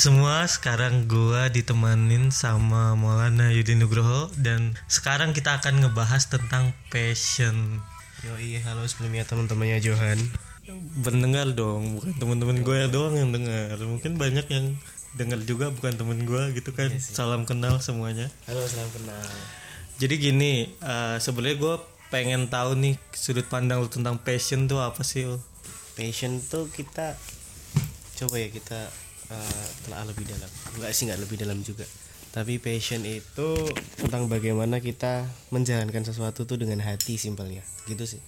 Semua, sekarang gua ditemenin sama Maulana Yudi Nugroho dan sekarang kita akan ngebahas tentang passion. Yo iya halo sebelumnya teman-temannya Johan. Pendengar dong, bukan teman-teman gue doang yang dengar. Mungkin banyak yang dengar juga bukan temen gue gitu kan. Salam kenal semuanya. Halo salam kenal. Jadi gini, eh, sebenarnya gue pengen tahu nih sudut pandang lu tentang passion tuh apa sih? Ul? Passion tuh kita coba ya kita uh, telah lebih dalam. Enggak sih nggak lebih dalam juga. Tapi passion itu tentang bagaimana kita menjalankan sesuatu tuh dengan hati simpelnya. Gitu sih.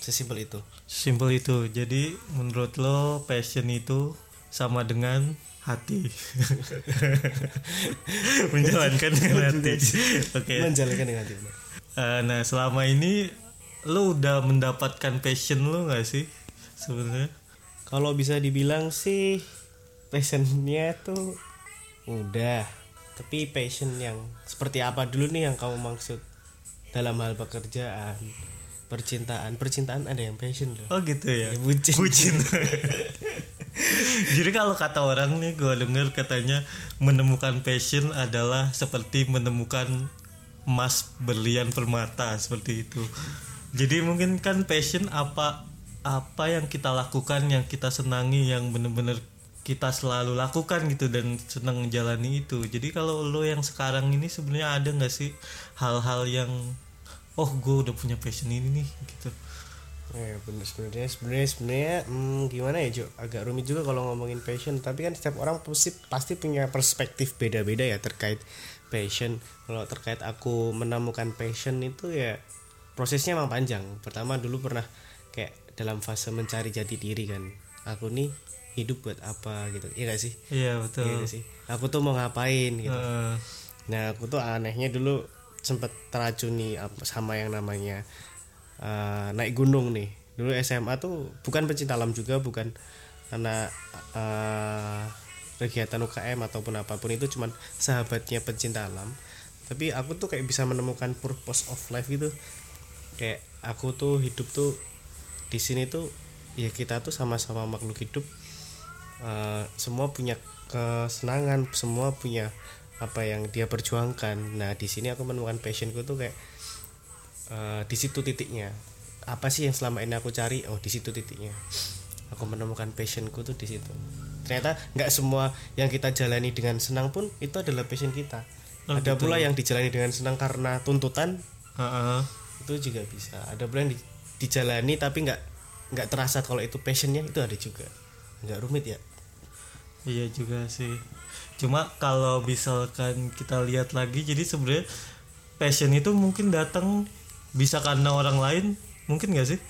Sesimpel itu. Simpel itu. Jadi menurut lo passion itu sama dengan hati. Menjalankan dengan hati. Oke. Menjalankan dengan hati. Eh, nah selama ini lo udah mendapatkan passion lo nggak sih sebenarnya? Kalau bisa dibilang sih passionnya tuh udah. Tapi passion yang seperti apa dulu nih yang kamu maksud dalam hal pekerjaan, percintaan, percintaan ada yang passion loh. Oh gitu ya. Ya, bucin. Bucin. Jadi kalau kata orang nih gue denger katanya menemukan passion adalah seperti menemukan emas berlian permata seperti itu. Jadi mungkin kan passion apa apa yang kita lakukan yang kita senangi yang bener-bener kita selalu lakukan gitu dan senang menjalani itu. Jadi kalau lo yang sekarang ini sebenarnya ada nggak sih hal-hal yang oh gue udah punya passion ini nih gitu. Ya bener sebenarnya. Sebenarnya sebenarnya hmm, gimana ya Jo? Agak rumit juga kalau ngomongin passion tapi kan setiap orang pasti pasti punya perspektif beda-beda ya terkait passion. Kalau terkait aku menemukan passion itu ya prosesnya emang panjang. Pertama dulu pernah kayak dalam fase mencari jati diri kan. Aku nih hidup buat apa gitu. Iya gak sih? Iya betul. Iya gak sih? Aku tuh mau ngapain gitu. Eh, Nah, aku tuh anehnya dulu sempet teracuni sama yang namanya eh, naik gunung nih. Dulu SMA tuh bukan pecinta alam juga, bukan karena eh, kegiatan UKM ataupun apa pun itu cuman sahabatnya pecinta alam. Tapi aku tuh kayak bisa menemukan purpose of life gitu. Kayak aku tuh hidup tuh di sini tuh ya kita tuh sama-sama makhluk hidup Eh, semua punya kesenangan semua punya apa yang dia perjuangkan. Nah di sini aku menemukan passionku tuh kayak eh, di situ titiknya. Apa sih yang selama ini aku cari? Oh di situ titiknya. Aku menemukan passionku tuh di situ. Ternyata nggak semua yang kita jalani dengan senang pun itu adalah passion kita. Oh, ada gitu. pula yang dijalani dengan senang karena tuntutan. Heeh. itu juga bisa. Ada pula yang di- dijalani tapi nggak nggak terasa kalau itu passionnya itu ada juga. Nggak rumit ya? Iya juga sih. Cuma kalau misalkan kita lihat lagi, jadi sebenarnya passion itu mungkin datang bisa karena orang lain, mungkin gak sih?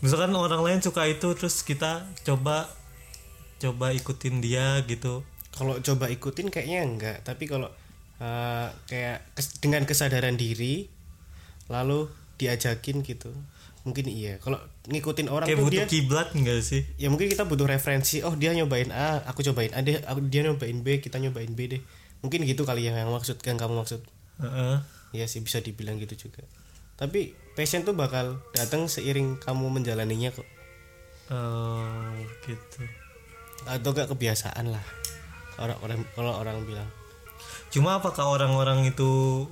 Misalkan orang lain suka itu, terus kita coba coba ikutin dia gitu. kalau coba ikutin kayaknya enggak tapi kalau eh, kayak dengan kesadaran diri lalu diajakin gitu mungkin iya kalau ngikutin orang Kayak tuh butuh dia kiblat enggak sih? ya mungkin kita butuh referensi oh dia nyobain A aku cobain A dia aku, dia nyobain B kita nyobain B deh mungkin gitu kali ya yang maksud yang kamu maksud Heeh. Iya sih bisa dibilang gitu juga tapi passion tuh bakal datang seiring kamu menjalaninya kok Oh, gitu. atau gak kebiasaan lah orang-orang kalau orang bilang Cuma apakah orang-orang itu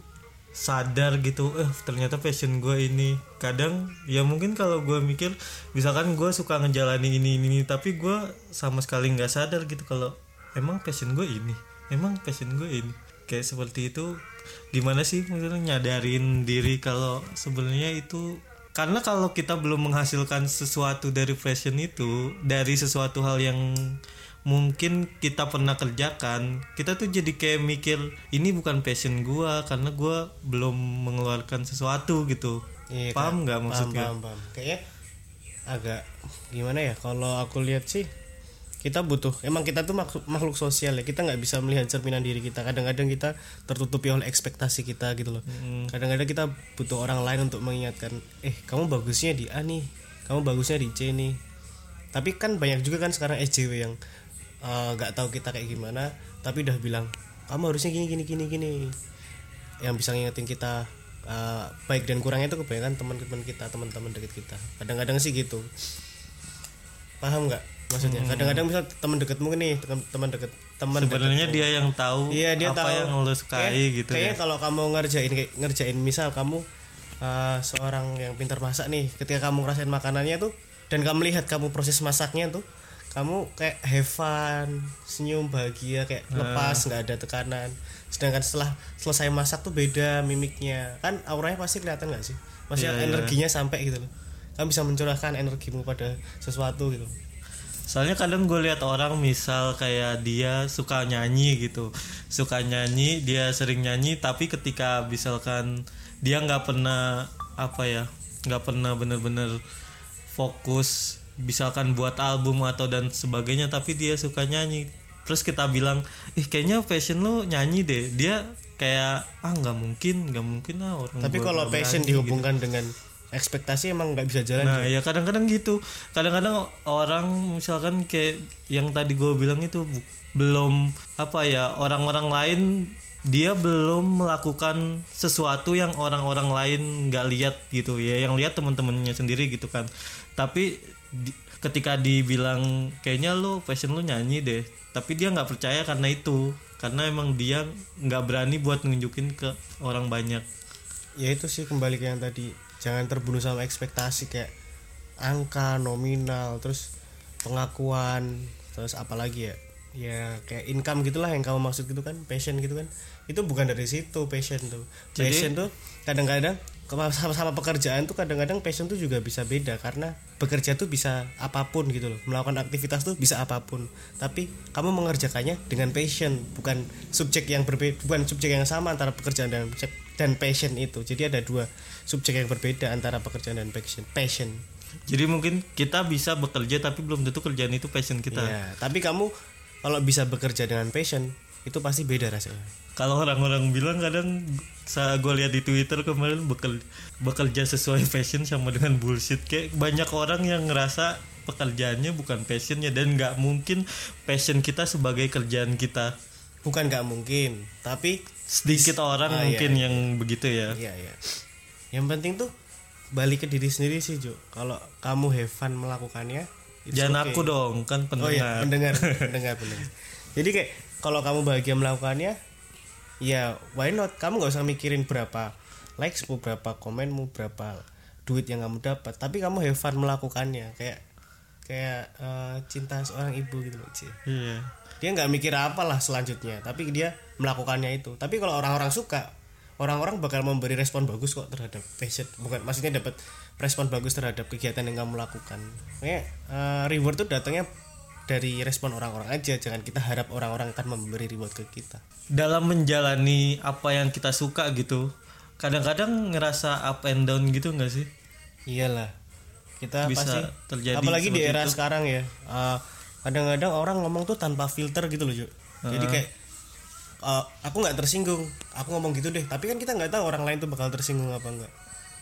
sadar gitu eh ternyata passion gue ini. Kadang ya mungkin kalau gue mikir misalkan gue suka ngejalani ini ini, ini tapi gue sama sekali nggak sadar gitu kalau emang passion gue ini? Emang passion gue ini? Kayak seperti itu gimana sih maksudnya nyadarin diri kalau sebenarnya itu karena kalau kita belum menghasilkan sesuatu dari passion itu dari sesuatu hal yang mungkin kita pernah kerjakan kita tuh jadi kayak mikir ini bukan passion gua karena gua belum mengeluarkan sesuatu gitu. Iya, paham nggak maksudnya? paham, paham. kayaknya agak gimana ya kalau aku lihat sih kita butuh emang kita tuh makhluk, makhluk sosial ya kita nggak bisa melihat cerminan diri kita. Kadang-kadang kita tertutupi oleh ekspektasi kita gitu loh. Kadang-kadang kita butuh orang lain untuk mengingatkan eh kamu bagusnya di A nih kamu bagusnya di C nih. Tapi kan banyak juga kan sekarang SJW yang eh, nggak tahu kita kayak gimana tapi udah bilang kamu harusnya gini gini gini gini. Yang bisa ngingetin kita uh, baik dan kurangnya itu kebanyakan teman-teman kita teman-teman deket kita. Kadang-kadang sih gitu. Paham nggak maksudnya? Hmm. kadang-kadang misal teman deketmu nih teman deket teman sebenarnya dia yang tahu Iya dia apa tahu. yang lo sukai Kayak- gitu Kayaknya ya. kalau kamu ngerjain kayak ngerjain misal kamu uh, seorang yang pintar masak nih, ketika kamu ngerasain makanannya tuh dan kamu lihat kamu proses masaknya tuh, kamu kayak have fun, senyum bahagia kayak Ah. lepas nggak ada tekanan. Sedangkan setelah selesai masak tuh beda mimiknya. Kan auranya pasti kelihatan nggak sih? Masih Iya, iya. energinya sampai gitu loh. Kamu bisa mencurahkan energimu pada sesuatu gitu. soalnya kadang gue lihat orang misal kayak dia suka nyanyi gitu suka nyanyi dia sering nyanyi tapi ketika misalkan dia nggak pernah apa ya nggak pernah bener-bener fokus misalkan buat album atau dan sebagainya tapi dia suka nyanyi. Terus kita bilang ih kayaknya passion lu nyanyi deh. Dia kayak ah nggak mungkin nggak mungkin lah orang Tapi kalau berani," gitu. dihubungkan dengan ekspektasi emang nggak bisa jalan. Nah ya kadang-kadang gitu. Kadang-kadang orang misalkan kayak yang tadi gue bilang itu belum apa ya orang-orang lain dia belum melakukan sesuatu yang orang-orang lain nggak lihat gitu ya. Yang lihat teman-temannya sendiri gitu kan. Tapi di- ketika dibilang kayaknya lu passion lu nyanyi deh. Tapi dia nggak percaya karena itu. Karena emang dia nggak berani buat nunjukin ke orang banyak. Ya itu sih kembali ke yang tadi. Jangan terbunuh sama ekspektasi kayak angka nominal terus pengakuan terus apalagi ya? Ya kayak income gitulah yang kamu maksud gitu kan passion gitu kan. Itu bukan dari situ passion tuh. Jadi- passion tuh kadang-kadang sama-sama pekerjaan tuh kadang-kadang passion tuh juga bisa beda karena bekerja tuh bisa apa pun gitu loh. Melakukan aktivitas tuh bisa apa pun. Tapi kamu mengerjakannya dengan passion bukan subjek yang berbeda bukan subjek yang sama antara pekerjaan dan dan passion itu. Jadi ada dua subjek yang berbeda antara pekerjaan dan passion passion. Jadi mungkin kita bisa bekerja tapi belum tentu kerjaan itu passion kita. Iya, tapi kamu kalau bisa bekerja dengan passion itu pasti beda rasanya. Kalau orang-orang bilang kadang saya gue lihat di Twitter kemarin bekel, bekerja sesuai passion sama dengan bullshit kayak banyak orang yang ngerasa pekerjaannya bukan passionnya dan nggak mungkin passion kita sebagai kerjaan kita bukan nggak mungkin tapi sedikit orang Ah, iya, mungkin yang begitu ya Iya iya. Yang penting tuh balik ke diri sendiri sih Jo. Kalau kamu have fun melakukannya, jangan okay. aku dong kan Oh iya, pendengar pendengar, pendengar, pendengar. Jadi kayak kalau kamu bahagia melakukannya, ya why not? Kamu nggak usah mikirin berapa likesmu, berapa komenmu, berapa duit yang kamu dapat. Tapi kamu have fun melakukannya, kayak kayak eh, cinta seorang ibu gitu loh, iya. Dia nggak mikir apalah selanjutnya tapi dia melakukannya itu. Tapi kalau orang-orang suka orang-orang bakal memberi respon bagus kok terhadap passion. Bukan maksudnya dapat respon bagus terhadap kegiatan yang kamu lakukan. Kayak reward tuh datangnya dari respon orang-orang aja. Jangan kita harap orang-orang akan memberi reward ke kita. Dalam menjalani apa yang kita suka gitu kadang-kadang ngerasa up and down gitu nggak sih? Iyalah. Kita Bisa pasti terjadi apalagi di era itu. sekarang ya. Eh, kadang-kadang orang ngomong tuh tanpa filter gitu loh Jo. jadi kayak eh, aku nggak tersinggung. Aku ngomong gitu deh. Tapi kan kita nggak tahu orang lain tuh bakal tersinggung apa enggak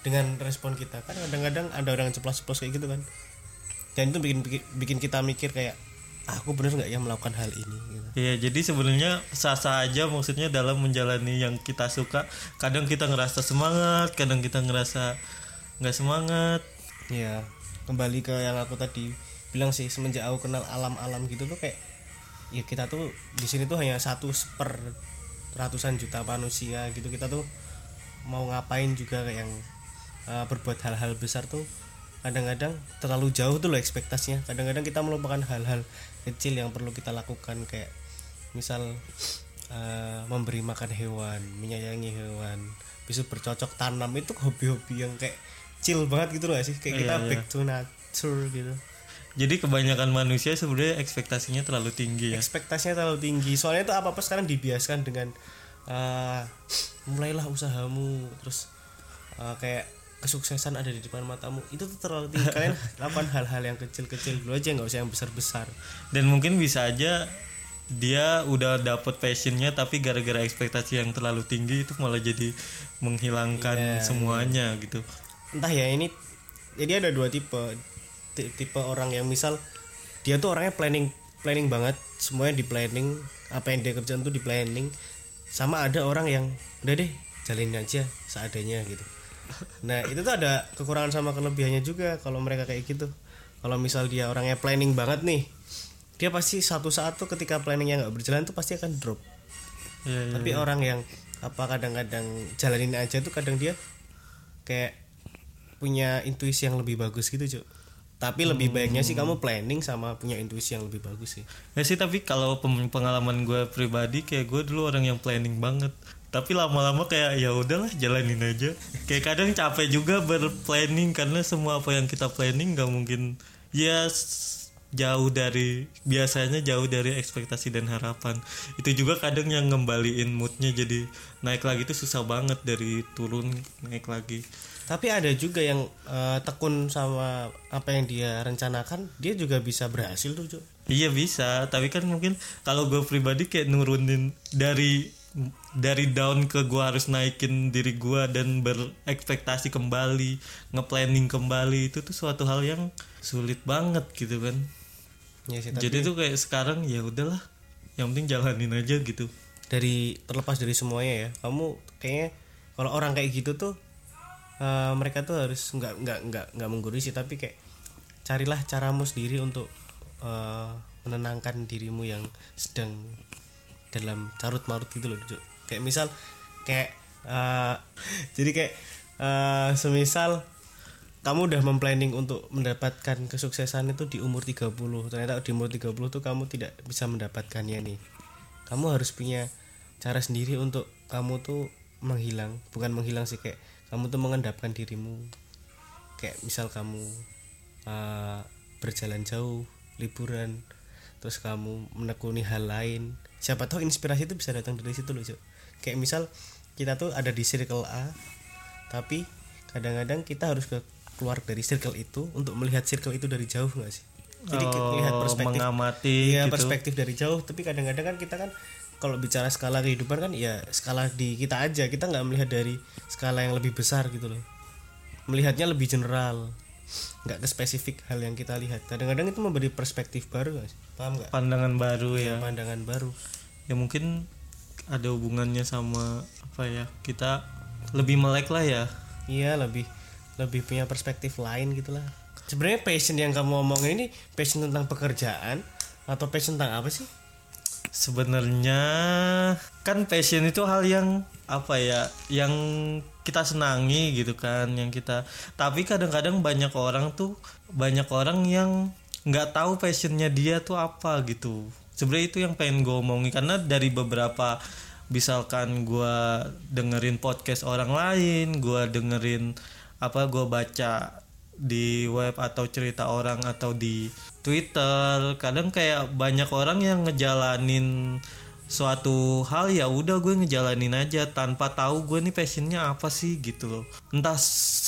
dengan respon kita. Kan kadang-kadang ada orang ceplos-ceplos kayak gitu kan. Dan itu bikin bikin, kita mikir kayak "Ah, aku bener nggak ya melakukan hal ini gitu. Iya, jadi sebenarnya sah-sah aja maksudnya dalam menjalani yang kita suka. Kadang kita ngerasa semangat, kadang kita ngerasa nggak semangat. ya kembali ke yang aku tadi bilang sih semenjak aku kenal alam-alam gitu tuh kayak ya kita tuh di sini tuh hanya satu per ratusan juta manusia gitu kita tuh mau ngapain juga kayak yang uh, berbuat hal-hal besar tuh kadang-kadang terlalu jauh tuh loh ekspektasinya kadang-kadang kita melupakan hal-hal kecil yang perlu kita lakukan kayak misal uh, memberi makan hewan menyayangi hewan bisa bercocok tanam itu hobi-hobi yang kayak chill banget gitu loh sih kayak kita Iya, iya. back to nature gitu Jadi kebanyakan manusia sebenarnya ekspektasinya terlalu tinggi ya. ekspektasinya terlalu tinggi soalnya itu apa apa sekarang dibiaskan dengan uh, mulailah usahamu terus uh, kayak kesuksesan ada di depan matamu. Itu tuh terlalu tinggi. Kalian lakukan hal-hal yang kecil-kecil dulu aja nggak usah yang besar-besar. Dan mungkin bisa aja dia udah dapet passionnya tapi gara-gara ekspektasi yang terlalu tinggi itu malah jadi menghilangkan Iya, semuanya gitu. entah ya ini jadi ada dua tipe. Ti- tipe orang yang misal dia tuh orangnya planning planning banget. Semuanya di planning apa yang dia kerjain tuh di planning. Sama ada orang yang udah deh jalin aja seadanya gitu nah itu tuh ada kekurangan sama kelebihannya juga kalau mereka kayak gitu. Kalau misal dia orangnya planning banget nih dia pasti satu saat tuh ketika planningnya nggak berjalan tuh pasti akan drop. Iya. tapi orang yang apa kadang-kadang jalanin aja tuh kadang dia kayak punya intuisi yang lebih bagus gitu cuk. Tapi lebih baiknya sih kamu planning sama punya intuisi yang lebih bagus sih. Ya sih tapi kalau pengalaman gue pribadi kayak gue dulu orang yang planning banget. Tapi lama-lama kayak ya udahlah jalanin aja. Kayak kadang capek juga berplanning karena semua apa yang kita planning nggak mungkin ya jauh dari biasanya jauh dari ekspektasi dan harapan. Itu juga kadang yang ngembaliin moodnya jadi naik lagi tuh susah banget dari turun naik lagi. tapi ada juga yang eh, tekun sama apa yang dia rencanakan dia juga bisa berhasil tuh cuk Iya bisa, tapi kan mungkin kalau gue pribadi kayak nurunin dari dari down ke gue harus naikin diri gue dan berekspektasi kembali, ngeplanning kembali itu tuh suatu hal yang sulit banget gitu kan. ya sih tapi Jadi tuh kayak sekarang ya udahlah, yang penting jalanin aja gitu. dari terlepas dari semuanya ya kamu kayaknya kalau orang kayak gitu tuh eh, mereka tuh harus nggak nggak nggak nggak menggurui sih tapi kayak carilah caramu sendiri untuk eh, menenangkan dirimu yang sedang dalam carut marut gitu loh Cuk. Kayak misal kayak eh, jadi kayak eh, semisal kamu udah memplanning untuk mendapatkan kesuksesan itu di umur 30 ternyata di umur 30 tuh kamu tidak bisa mendapatkannya nih. Kamu harus punya cara sendiri untuk kamu tuh menghilang. Bukan menghilang sih kayak kamu tuh mengendapkan dirimu. Kayak misal kamu uh, berjalan jauh liburan terus kamu menekuni hal lain. Siapa tahu inspirasi itu bisa datang dari situ loh kayak misal kita tuh ada di circle A tapi kadang-kadang kita harus ke keluar dari circle itu untuk melihat circle itu dari jauh nggak sih? Jadi Oh, lihat perspektif mengamati Iya gitu. perspektif dari jauh. Tapi kadang-kadang kan kita kan kalau bicara skala kehidupan kan ya skala di kita aja. Kita nggak melihat dari skala yang lebih besar gitu loh. Melihatnya lebih general nggak ke spesifik hal yang kita lihat kadang-kadang itu memberi perspektif baru sih paham nggak Pandangan baru ya. pandangan baru Ya mungkin ada hubungannya sama apa ya? Kita lebih melek lah ya. iya lebih lebih punya perspektif lain gitulah sebenarnya passion yang kamu omongin ini passion tentang pekerjaan atau passion tentang apa sih Sebenarnya kan passion itu hal yang apa ya, yang kita senangi gitu kan, yang kita. Tapi kadang-kadang banyak orang tuh, banyak orang yang nggak tahu passionnya dia tuh apa gitu. Sebenarnya itu yang pengen gue omongin karena dari beberapa misalkan gue dengerin podcast orang lain, gue dengerin apa gue baca di web atau cerita orang atau di Twitter kadang kayak banyak orang yang ngejalanin suatu hal ya udah gue ngejalanin aja tanpa tahu gue nih passionnya apa sih gitu loh entah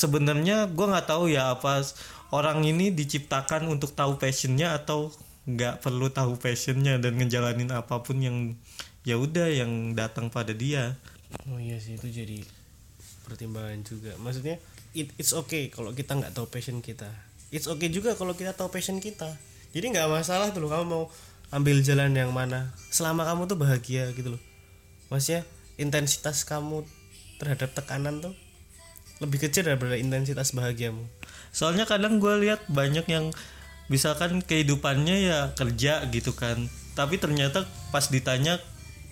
sebenarnya gue nggak tahu ya apa orang ini diciptakan untuk tahu passionnya atau nggak perlu tahu passionnya dan ngejalanin apa pun yang ya udah yang datang pada dia Oh iya sih itu jadi pertimbangan juga. Maksudnya it, it's okay kalau kita nggak tahu passion kita. It's okay juga kalau kita tahu passion kita. Jadi nggak masalah tuh kamu mau ambil jalan yang mana. Selama kamu tuh bahagia gitu loh. Maksudnya intensitas kamu terhadap tekanan tuh lebih kecil daripada intensitas bahagiamu. soalnya kadang gue lihat banyak yang misalkan kehidupannya ya kerja gitu kan tapi ternyata pas ditanya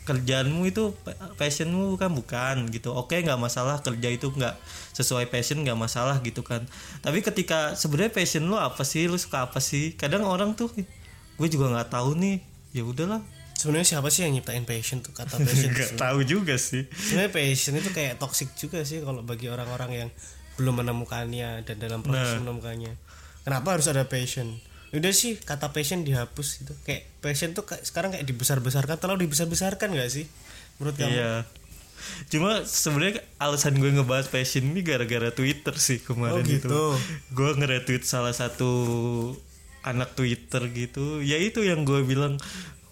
kerjaanmu itu pa- passionmu kan bukan gitu oke nggak masalah kerja itu nggak sesuai passion nggak masalah gitu kan tapi ketika sebenarnya passion lu apa sih lu suka apa sih kadang orang tuh gue juga nggak tahu nih ya udahlah Sebenarnya siapa sih yang nyiptain passion tuh kata passion? nggak tahu juga sih Sebenarnya passion itu kayak toxic juga sih kalau bagi orang-orang yang belum menemukannya dan dalam proses menemukannya. Kenapa harus ada passion? Udah sih kata passion dihapus gitu. Kayak passion tuh kayak- sekarang kayak dibesar-besarkan, terlalu dibesar-besarkan gak sih? Menurut kamu? Iya. Cuma sebenarnya alasan gue ngebahas passion ini gara-gara Twitter sih kemarin Oh, gitu. itu. Gue nge-retweet salah satu anak Twitter gitu. Ya itu yang gue bilang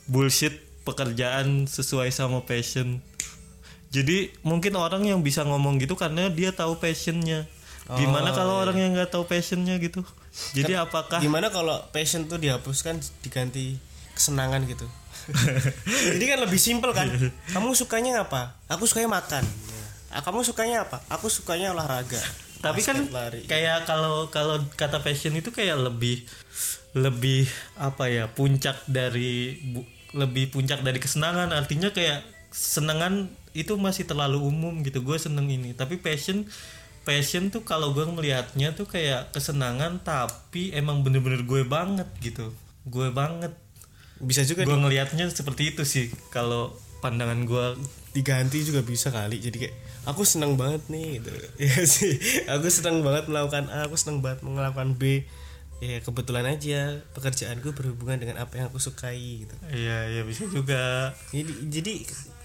bullshit pekerjaan sesuai sama passion. Jadi mungkin orang yang bisa ngomong gitu karena dia tahu passionnya. Gimana Oh, kalau iya. orang yang nggak tahu passionnya gitu? Jadi apakah Gimana kalau passion tuh dihapuskan diganti kesenangan gitu? jadi kan lebih simpel kan kamu sukanya apa aku sukanya makan Ah, kamu sukanya apa aku sukanya olahraga tapi kan lari. kayak kalau kalau kata passion itu kayak lebih lebih apa ya puncak dari bu- lebih puncak dari kesenangan. Artinya kayak senangan itu masih terlalu umum gitu. Gue seneng ini. Tapi passion passion tuh kalau gue melihatnya tuh kayak kesenangan tapi emang bener-bener gue banget gitu. Gue banget. Bisa juga gue ngelihatnya seperti itu sih kalau pandangan gue diganti juga bisa kali. Jadi kayak aku senang banget nih gitu. Ya sih. Aku senang banget melakukan A aku senang banget melakukan B ya kebetulan aja pekerjaanku berhubungan dengan apa yang aku sukai gitu. Iya ya bisa juga. Jadi jadi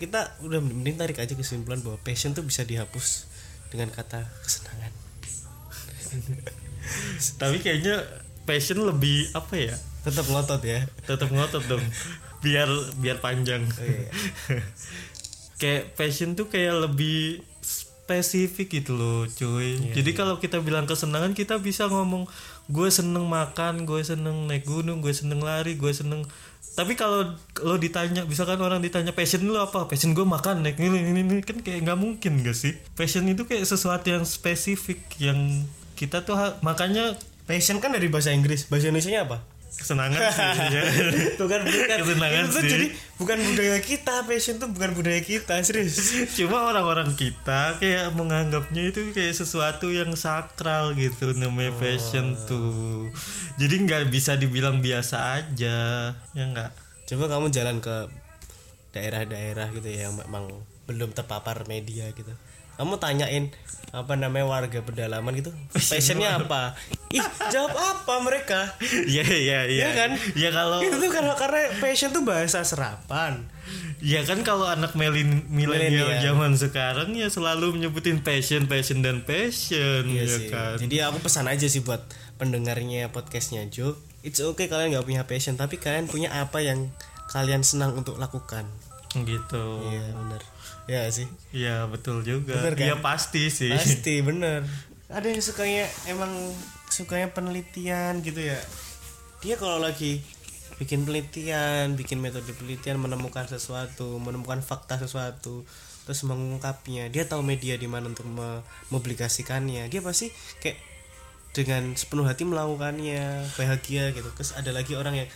kita udah mending tarik aja kesimpulan bahwa passion tuh bisa dihapus dengan kata kesenangan. Tapi kayaknya passion lebih apa ya? Tetap ngotot ya. Tetap ngotot dong. Biar biar panjang. Iya. kayak passion tuh kayak lebih spesifik gitu loh cuy. Jadi kalau kita bilang kesenangan kita bisa ngomong gue seneng makan gue seneng naik gunung gue seneng lari gue seneng. Tapi kalau lo ditanya misalkan orang ditanya passion lo apa? Passion gue makan naik ini ini, ini. Kan kayak nggak mungkin gak sih? Passion itu kayak sesuatu yang spesifik yang kita tuh makanya passion kan dari bahasa Inggris. Bahasa Indonesia apa kesenangan sih ya. tuh kan bukan Kesenangan itu sih. jadi bukan budaya kita passion tuh bukan budaya kita serius Cuma orang-orang kita kayak menganggapnya itu kayak sesuatu yang sakral gitu namanya fashion tuh. Jadi nggak bisa dibilang biasa aja, ya nggak? coba kamu jalan ke daerah-daerah gitu ya yang memang belum terpapar media gitu kamu tanyain apa namanya warga pedalaman gitu passionnya apa ih jawab apa mereka Iya iya iya. Iya kan? Ya kalau itu tuh karena karena passion tuh bahasa serapan ya kan kalau anak melin- milenial zaman sekarang ya selalu menyebutin passion, passion dan passion Iya ya sih. kan. Jadi aku pesan aja sih buat pendengarnya podcastnya Jo. It's okay kalian nggak punya passion, tapi kalian punya apa yang kalian senang untuk lakukan. Gitu. Iya bener. Ya sih. Iya betul juga. Bener kan? Iya pasti sih. Pasti bener. Ada yang sukanya emang sukanya penelitian gitu ya. Dia kalau lagi bikin penelitian, bikin metode penelitian, menemukan sesuatu, menemukan fakta sesuatu, terus mengungkapnya. Dia tahu media di mana untuk mempublikasikannya. Dia pasti kayak dengan sepenuh hati melakukannya, bahagia gitu. Terus ada lagi orang yang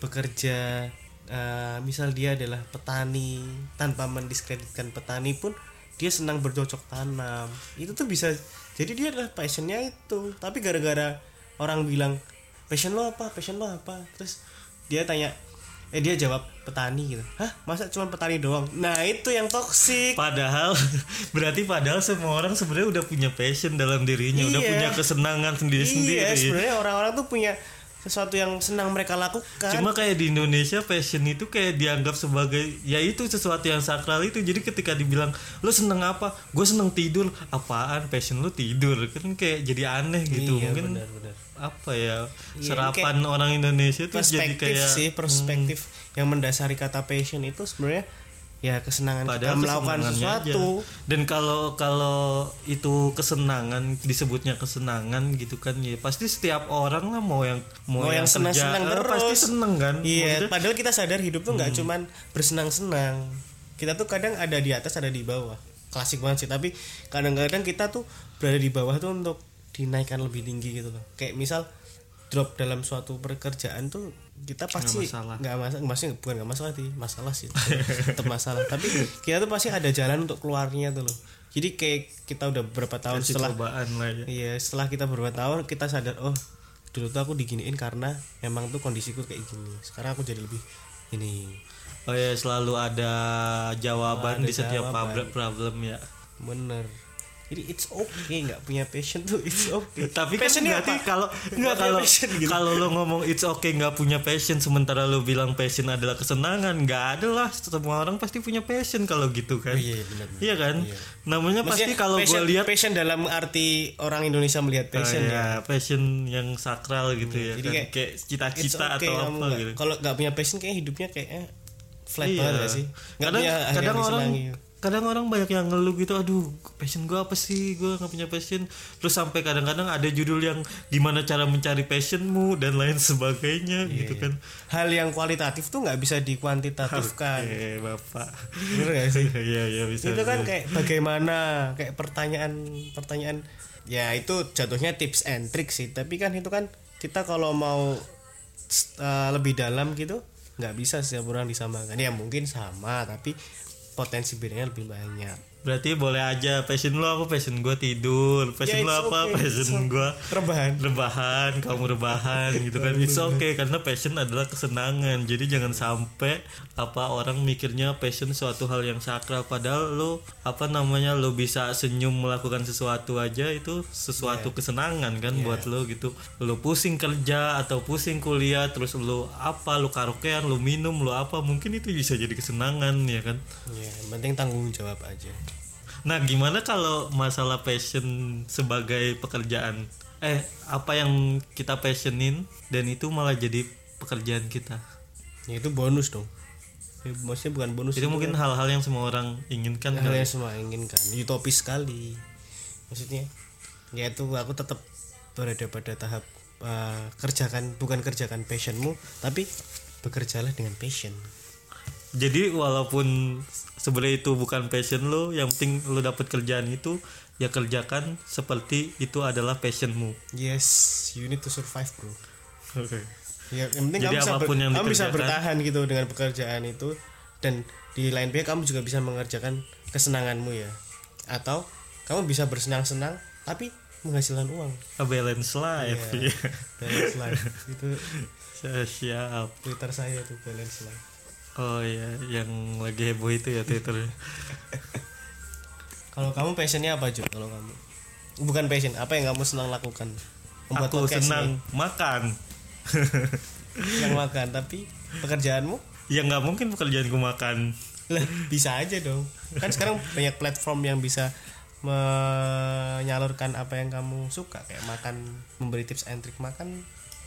bekerja eh, misal dia adalah petani tanpa mendiskreditkan petani pun dia senang bercocok tanam. Itu tuh bisa jadi dia adalah passionnya itu. Tapi gara-gara orang bilang passion lo apa? Passion lo apa? Terus dia tanya eh dia jawab petani gitu. Hah? Masa cuma petani doang? Nah itu yang toksik Padahal berarti padahal semua orang sebenarnya udah punya passion dalam dirinya, udah Iya. punya kesenangan sendiri-sendiri. iya sebenarnya orang-orang tuh punya sesuatu yang senang mereka lakukan Cuma kayak di Indonesia passion itu kayak dianggap sebagai ya itu sesuatu yang sakral itu. Jadi ketika dibilang lu seneng apa? Gue seneng tidur. Apaan passion lu tidur? Kan kayak jadi aneh gitu. Iya, Mungkin benar-benar. apa ya Iya, serapan orang Indonesia tuh jadi perspektif kayak sih perspektif yang mendasari kata passion itu sebenarnya ya kesenangan kita melakukan sesuatu aja. dan kalau kalau itu kesenangan disebutnya kesenangan gitu kan ya pasti setiap orang lah mau yang mau, Mau yang kerja, senang-senang eh, terus. pasti seneng kan iya Maksudnya, padahal kita sadar hidup tuh Hmm. nggak cuman bersenang-senang kita tuh kadang ada di atas ada di bawah klasik banget sih tapi kadang-kadang kita tuh berada di bawah tuh untuk dinaikkan lebih tinggi gitu loh kayak misal drop dalam suatu pekerjaan tuh kita pasti masalah. nggak masalah maksudnya bukan nggak masalah sih masalah sih tetap masalah tapi kita tuh pasti ada jalan untuk keluarnya tuh loh jadi kayak kita udah beberapa tahun kasih setelah cobaan lah ya Iya, setelah kita beberapa tahun kita sadar oh dulu tuh aku diginiin karena memang tuh kondisiku kayak gini. Sekarang aku jadi lebih ini. oh ya selalu ada jawaban Ada di setiap jawaban. problem problem ya Bener. Jadi it's okay nggak punya passion tuh it's okay. tapi kan berarti apa? kalau Nggak kalau passion gitu. kalau lo ngomong it's okay nggak punya passion sementara lo bilang passion adalah kesenangan nggak ada lah semua orang pasti punya passion kalau gitu kan Oh, iya, benar, benar. Iya kan namanya pasti Maksudnya kalau gue passion- lihat passion dalam arti orang Indonesia melihat passion Oh, ya. iya, passion yang sakral gitu ya jadi kan kayak, cita-cita okay atau apa nggak- gitu Kalau nggak punya passion kayak hidupnya kayak eh, flat Iya. banget gak sih? Nggak kadang punya kadang orang disenangi. Kadang orang banyak yang ngeluh gitu aduh passion gue apa sih? Gue nggak punya passion. Terus sampai kadang-kadang ada judul yang gimana cara mencari passionmu dan lain sebagainya Iya, gitu kan. Hal yang kualitatif tuh nggak bisa dikuantitatifkan. Eh bapak. Bener gak sih? Iya iya bisa itu kan kayak bagaimana kayak pertanyaan pertanyaan ya itu jatuhnya tips and trick sih. Tapi kan itu kan kita kalau mau uh, lebih dalam gitu nggak bisa setiap orang disamakan. Ya mungkin sama tapi potensi bedanya lebih banyak berarti boleh aja passion lo apa? Passion gue tidur. Passion Ya, lo apa? okay, passion gue rebahan. rebahan kamu rebahan gitu kan. It's okay karena passion adalah kesenangan. Jadi jangan sampai apa orang mikirnya passion suatu hal yang sakral. Padahal lo apa namanya lo bisa senyum melakukan sesuatu aja itu sesuatu kesenangan kan buat lo gitu. Lo pusing kerja atau pusing kuliah terus lo apa lo karaokean lo minum lo apa mungkin itu bisa jadi kesenangan ya kan? Ya yang penting tanggung jawab aja Nah, gimana kalau masalah passion sebagai pekerjaan? Eh, apa yang kita passionin dan itu malah jadi pekerjaan kita? ya itu bonus dong. Ya, maksudnya bukan bonus Itu mungkin hal-hal yang semua orang inginkan hal yang semua inginkan. Utopis sekali. Maksudnya ya itu aku tetap berada pada tahap uh, kerjakan bukan kerjakan passionmu tapi bekerjalah dengan passion. Jadi walaupun sebenarnya itu bukan passion lo, yang penting lo dapat kerjaan itu ya kerjakan seperti itu adalah passionmu. yes you need to survive bro Oke. ya yang penting Jadi kamu bisa, ber- yang kamu bisa bertahan gitu dengan pekerjaan itu dan di lain pihak kamu juga bisa mengerjakan kesenanganmu ya atau kamu bisa bersenang-senang tapi menghasilkan uang A balance life. Iya. balance life itu Siap. twitter saya tuh balance life Oh iya, yang lagi heboh itu ya Twitter. Kalau kamu passionnya apa Ju? Kalau kamu bukan passion, apa yang kamu senang lakukan? Membuat Aku senang makan. nih, yang makan, tapi pekerjaanmu ya nggak mungkin pekerjaanku makan lah bisa aja dong. Kan sekarang banyak platform yang bisa menyalurkan apa yang kamu suka kayak makan, memberi tips and trick makan,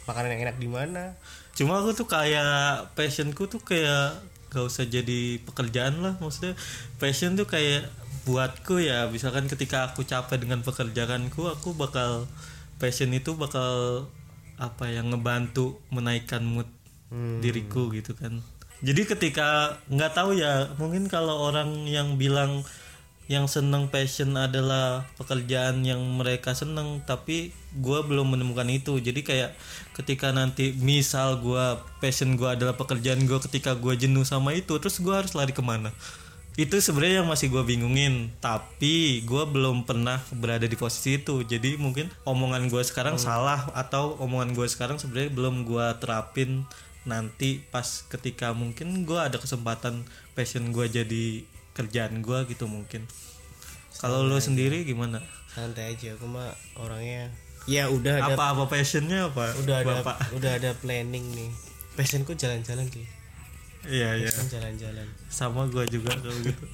makanan yang enak di mana. cuma aku tuh kayak passionku tuh kayak gak usah jadi pekerjaan lah maksudnya passion tuh kayak buatku ya. Misalkan ketika aku capek dengan pekerjaanku aku bakal passion itu bakal apa yang ngebantu menaikkan mood diriku gitu kan. Jadi ketika nggak tahu ya mungkin kalau orang yang bilang yang seneng passion adalah pekerjaan yang mereka seneng tapi gue belum menemukan itu. Jadi kayak ketika nanti misal gue passion gue adalah pekerjaan gue ketika gue jenuh sama itu terus gue harus lari ke mana? Itu sebenarnya yang masih gue bingungin tapi gue belum pernah berada di posisi itu. Jadi mungkin omongan gue sekarang salah atau omongan gue sekarang sebenarnya belum gue terapin nanti pas ketika mungkin gue ada kesempatan passion gue jadi kerjaan gue gitu mungkin kalau lo sendiri gimana Santai aja, aku mah orangnya ya udah ada apa apa passionnya apa udah ada bapak udah ada planning nih. Passionku jalan-jalan ki. iya iya jalan-jalan. sama gue juga kalau gitu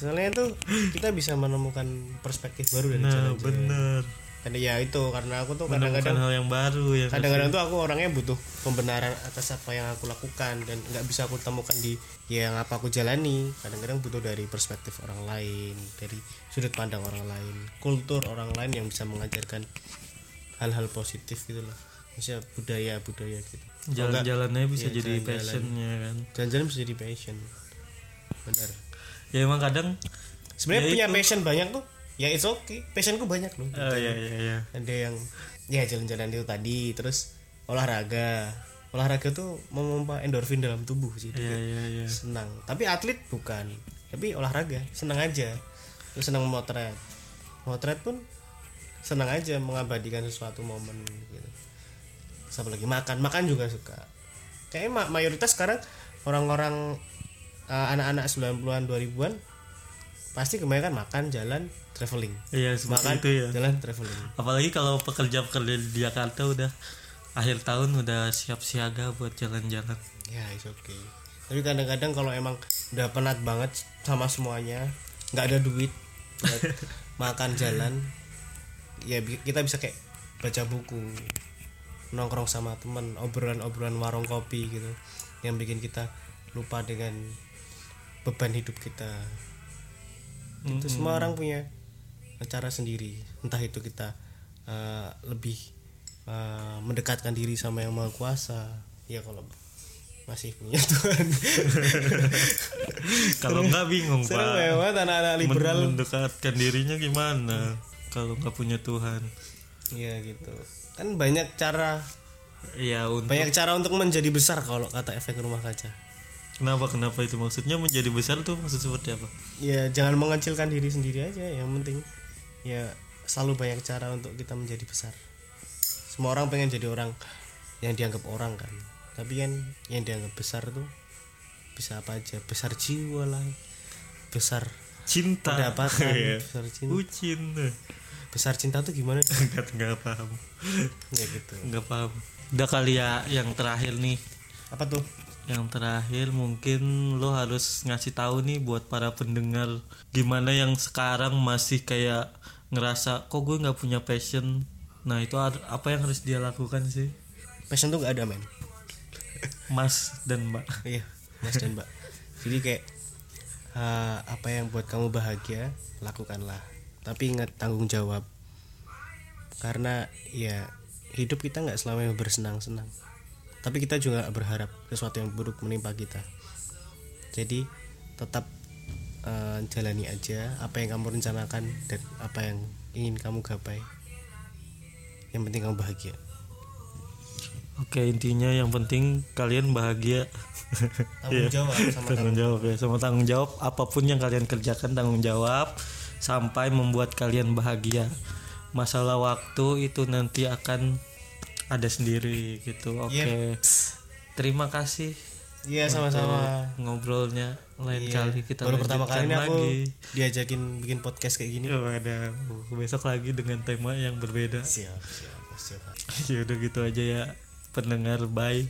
Soalnya tuh kita bisa menemukan perspektif baru dari nah jalan-jalan. bener Dan ya itu karena aku tuh kadang-kadang hal yang baru ya kadang-kadang tuh aku orangnya butuh pembenaran atas apa yang aku lakukan dan nggak bisa aku temukan di yang apa aku jalani. Kadang-kadang butuh dari perspektif orang lain, dari sudut pandang orang lain, kultur orang lain yang bisa mengajarkan hal-hal positif gitu loh. Maksudnya budaya-budaya gitu. jalan-jalannya bisa Iya, jadi jalan-jalan. passionnya kan Jalan-jalan bisa jadi passion. Benar. ya emang kadang Sebenarnya Ya punya itu. passion banyak tuh. Ya it's okay. Passionku banyak loh. oh iya iya iya. Ada yang ya jalan-jalan itu tadi terus olahraga. Olahraga tuh memompa endorfin dalam tubuh sih iya iya iya. senang. Tapi atlet bukan. Tapi olahraga senang aja. Terus senang memotret motret pun senang aja mengabadikan sesuatu momen gitu. Apa lagi makan. Makan juga suka. Kayaknya ma- mayoritas sekarang orang-orang uh, anak-anak 90-an 2000-an pasti kebanyakan makan jalan traveling. Iya seperti makan itu ya jalan traveling. Apalagi kalau pekerja-pekerja di Jakarta udah akhir tahun udah siap siaga buat jalan-jalan. Ya it's okay. Tapi kadang-kadang kalau emang udah penat banget sama semuanya nggak ada duit buat makan jalan ya kita bisa kayak baca buku nongkrong sama temen obrolan-obrolan warung kopi gitu yang bikin kita lupa dengan beban hidup kita. Itu semua orang punya cara sendiri. Entah itu kita uh, lebih uh, mendekatkan diri sama yang maha kuasa. Ya kalau masih punya Tuhan. Kalau nggak bingung seru pak. lewat anak-anak Men- liberal. mendekatkan dirinya gimana kalau nggak punya Tuhan? Iya gitu. Kan banyak cara. Ya untuk banyak cara untuk menjadi besar kalau kata efek rumah kaca. Kenapa kenapa itu? Maksudnya menjadi besar tuh maksud seperti apa? Ya jangan mengecilkan diri sendiri aja. Yang penting ya selalu banyak cara untuk kita menjadi besar. Semua orang pengen jadi orang yang dianggap orang kan. Tapi kan yang dianggap besar tuh bisa apa aja? Besar jiwa lah. Besar cinta. pendapatan Iya. besar cinta. Ucin besar cinta tuh gimana? Nggak nggak paham. Ya gitu. Nggak paham. Udah kali ya yang terakhir nih. Apa tuh yang terakhir mungkin lo harus ngasih tahu nih buat para pendengar gimana yang sekarang masih kayak ngerasa kok gue nggak punya passion? Nah itu apa yang harus dia lakukan sih? Passion tuh gak ada men. Mas dan mbak. Iya mas dan mbak. Jadi kayak eh, apa yang buat kamu bahagia lakukanlah. Tapi ingat tanggung jawab. Karena ya hidup kita nggak selamanya bersenang-senang tapi kita juga berharap sesuatu yang buruk menimpa kita. Jadi tetap eh, jalani aja apa yang kamu rencanakan dan apa yang ingin kamu gapai. Yang penting kamu bahagia. Oke intinya yang penting kalian bahagia. Tanggung jawab sama tanggung jawab ya sama tanggung jawab apa pun yang kalian kerjakan tanggung jawab sampai membuat kalian bahagia. Masalah waktu itu nanti akan ada sendiri gitu oke. Yep. terima kasih iya sama-sama. ngobrolnya. Lain Iya. kali kita baru pertama kali ini aku lagi. diajakin bikin podcast kayak gini. Oh, ada besok lagi dengan tema yang berbeda. Siap siap siap. Ya udah gitu aja ya pendengar bye